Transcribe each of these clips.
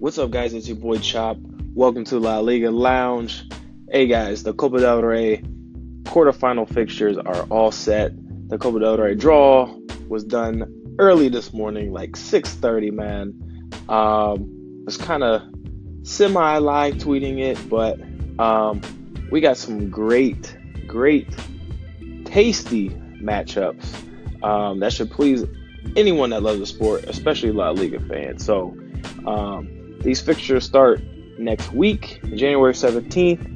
What's up, guys? It's your boy Chop. Welcome to La Liga Lounge. Hey, guys, the Copa del Rey quarterfinal fixtures are all set. The Copa del Rey draw was done early this morning, like 6:30. Man, um, was kind of semi live tweeting it, but um, we got some great, great, tasty matchups um, that should please anyone that loves the sport, especially La Liga fans. So. Um, these fixtures start next week, January 17th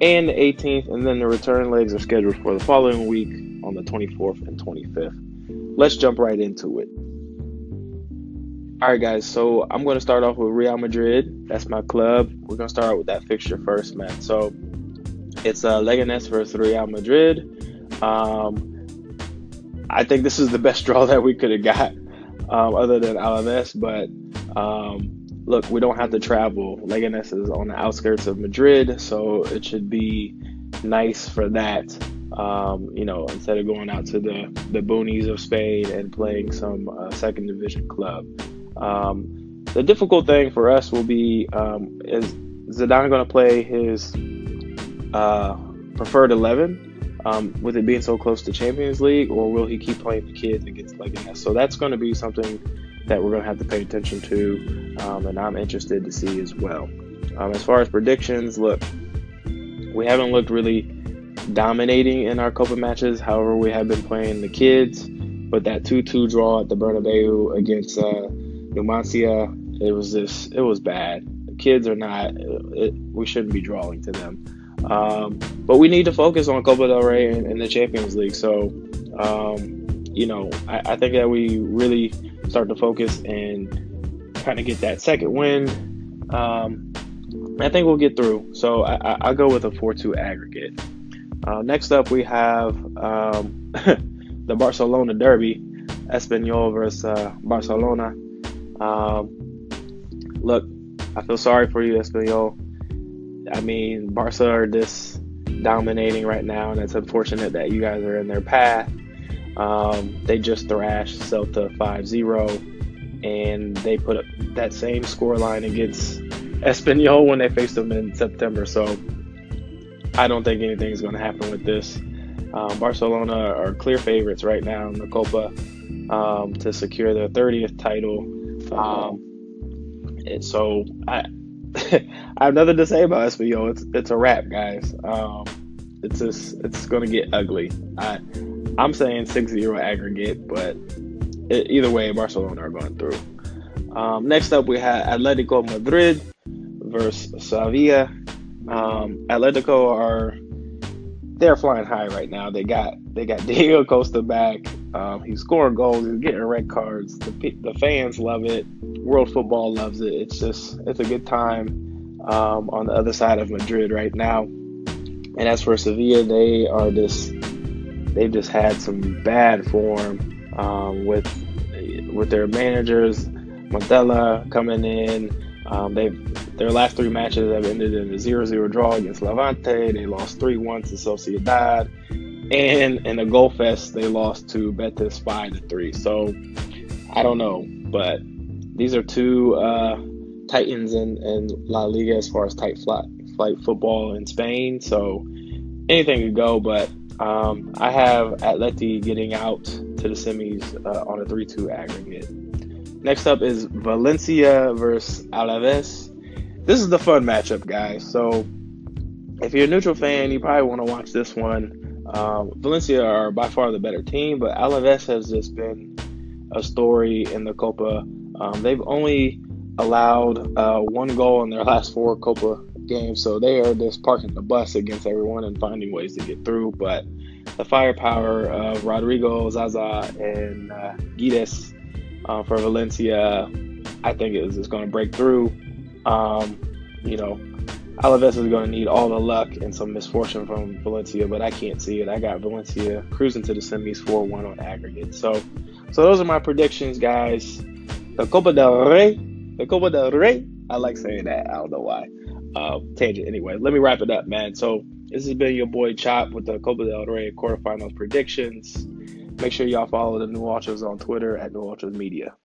and the 18th, and then the return legs are scheduled for the following week on the 24th and 25th. Let's jump right into it. All right, guys. So I'm going to start off with Real Madrid. That's my club. We're going to start out with that fixture first, man. So it's uh, Leganes versus Real Madrid. Um, I think this is the best draw that we could have got, um, other than Alaves. But um, look, we don't have to travel. Leganes is on the outskirts of Madrid, so it should be nice for that. Um, you know, instead of going out to the, the boonies of Spain and playing some uh, second division club. Um, the difficult thing for us will be um, is Zidane going to play his uh, preferred 11 um, with it being so close to Champions League, or will he keep playing the kids against Leganes? So that's going to be something that we're going to have to pay attention to, um, and I'm interested to see as well. Um, as far as predictions, look, we haven't looked really dominating in our Copa matches. However, we have been playing the kids, but that 2-2 draw at the Bernabeu against uh, Numancia, it was just it was bad. The kids are not. It, we shouldn't be drawing to them. Um, but we need to focus on Copa del Rey and, and the Champions League. So, um, you know, I, I, think that we really start to focus and kind of get that second win. Um, I think we'll get through. So I, will go with a 4 2 aggregate. Uh, next up, we have um, the Barcelona Derby, Espanyol versus uh, Barcelona. Um, look, I feel sorry for you, Espanyol. I mean, Barca are just dominating right now, and it's unfortunate that you guys are in their path. Um, they just thrashed Celta 5 0, and they put up that same scoreline against Espanyol when they faced them in September. So I don't think anything's going to happen with this. Um, Barcelona are clear favorites right now in the Copa um, to secure their 30th title. Um, and so I, I have nothing to say about Espanyol. It's it's a wrap, guys. Um, it's just it's going to get ugly. I I'm saying 6-0 aggregate, but it, either way, Barcelona are going through. Um, next up, we have Atletico Madrid versus Sevilla. Um, Atletico are they're flying high right now. They got they got Diego Costa back. Um, he's scoring goals. He's getting red cards. The, the fans love it. World football loves it. It's just it's a good time um, on the other side of Madrid right now. And as for Sevilla, they are just they've just had some bad form um, with with their managers, Montella coming in. Um, they've their last three matches have ended in a 0-0 draw against Levante. They lost 3-1 to Sociedad, and in a goal fest they lost to Betis five to three. So I don't know, but these are two uh, titans in, in La Liga as far as tight flight, flight football in Spain. So anything could go, but um, I have Atleti getting out to the semis uh, on a 3 2 aggregate. Next up is Valencia versus Alaves. This is the fun matchup, guys. So, if you're a neutral fan, you probably want to watch this one. Um, Valencia are by far the better team, but Alaves has just been a story in the Copa. Um, they've only allowed uh, one goal in their last four Copa game, so they are just parking the bus against everyone and finding ways to get through. But the firepower of Rodrigo, Zaza, and uh, Guedes uh, for Valencia, I think is, is going to break through. Um, you know, Alaves is going to need all the luck and some misfortune from Valencia, but I can't see it. I got Valencia cruising to the semis 4 1 on aggregate. So, so those are my predictions, guys. The Copa del Rey, the Copa del Rey. I like saying that. I don't know why uh, tangent anyway. Let me wrap it up, man. So this has been your boy Chop with the Copa del Rey quarterfinals predictions. Make sure y'all follow the New Ultras on Twitter at New Ultras Media.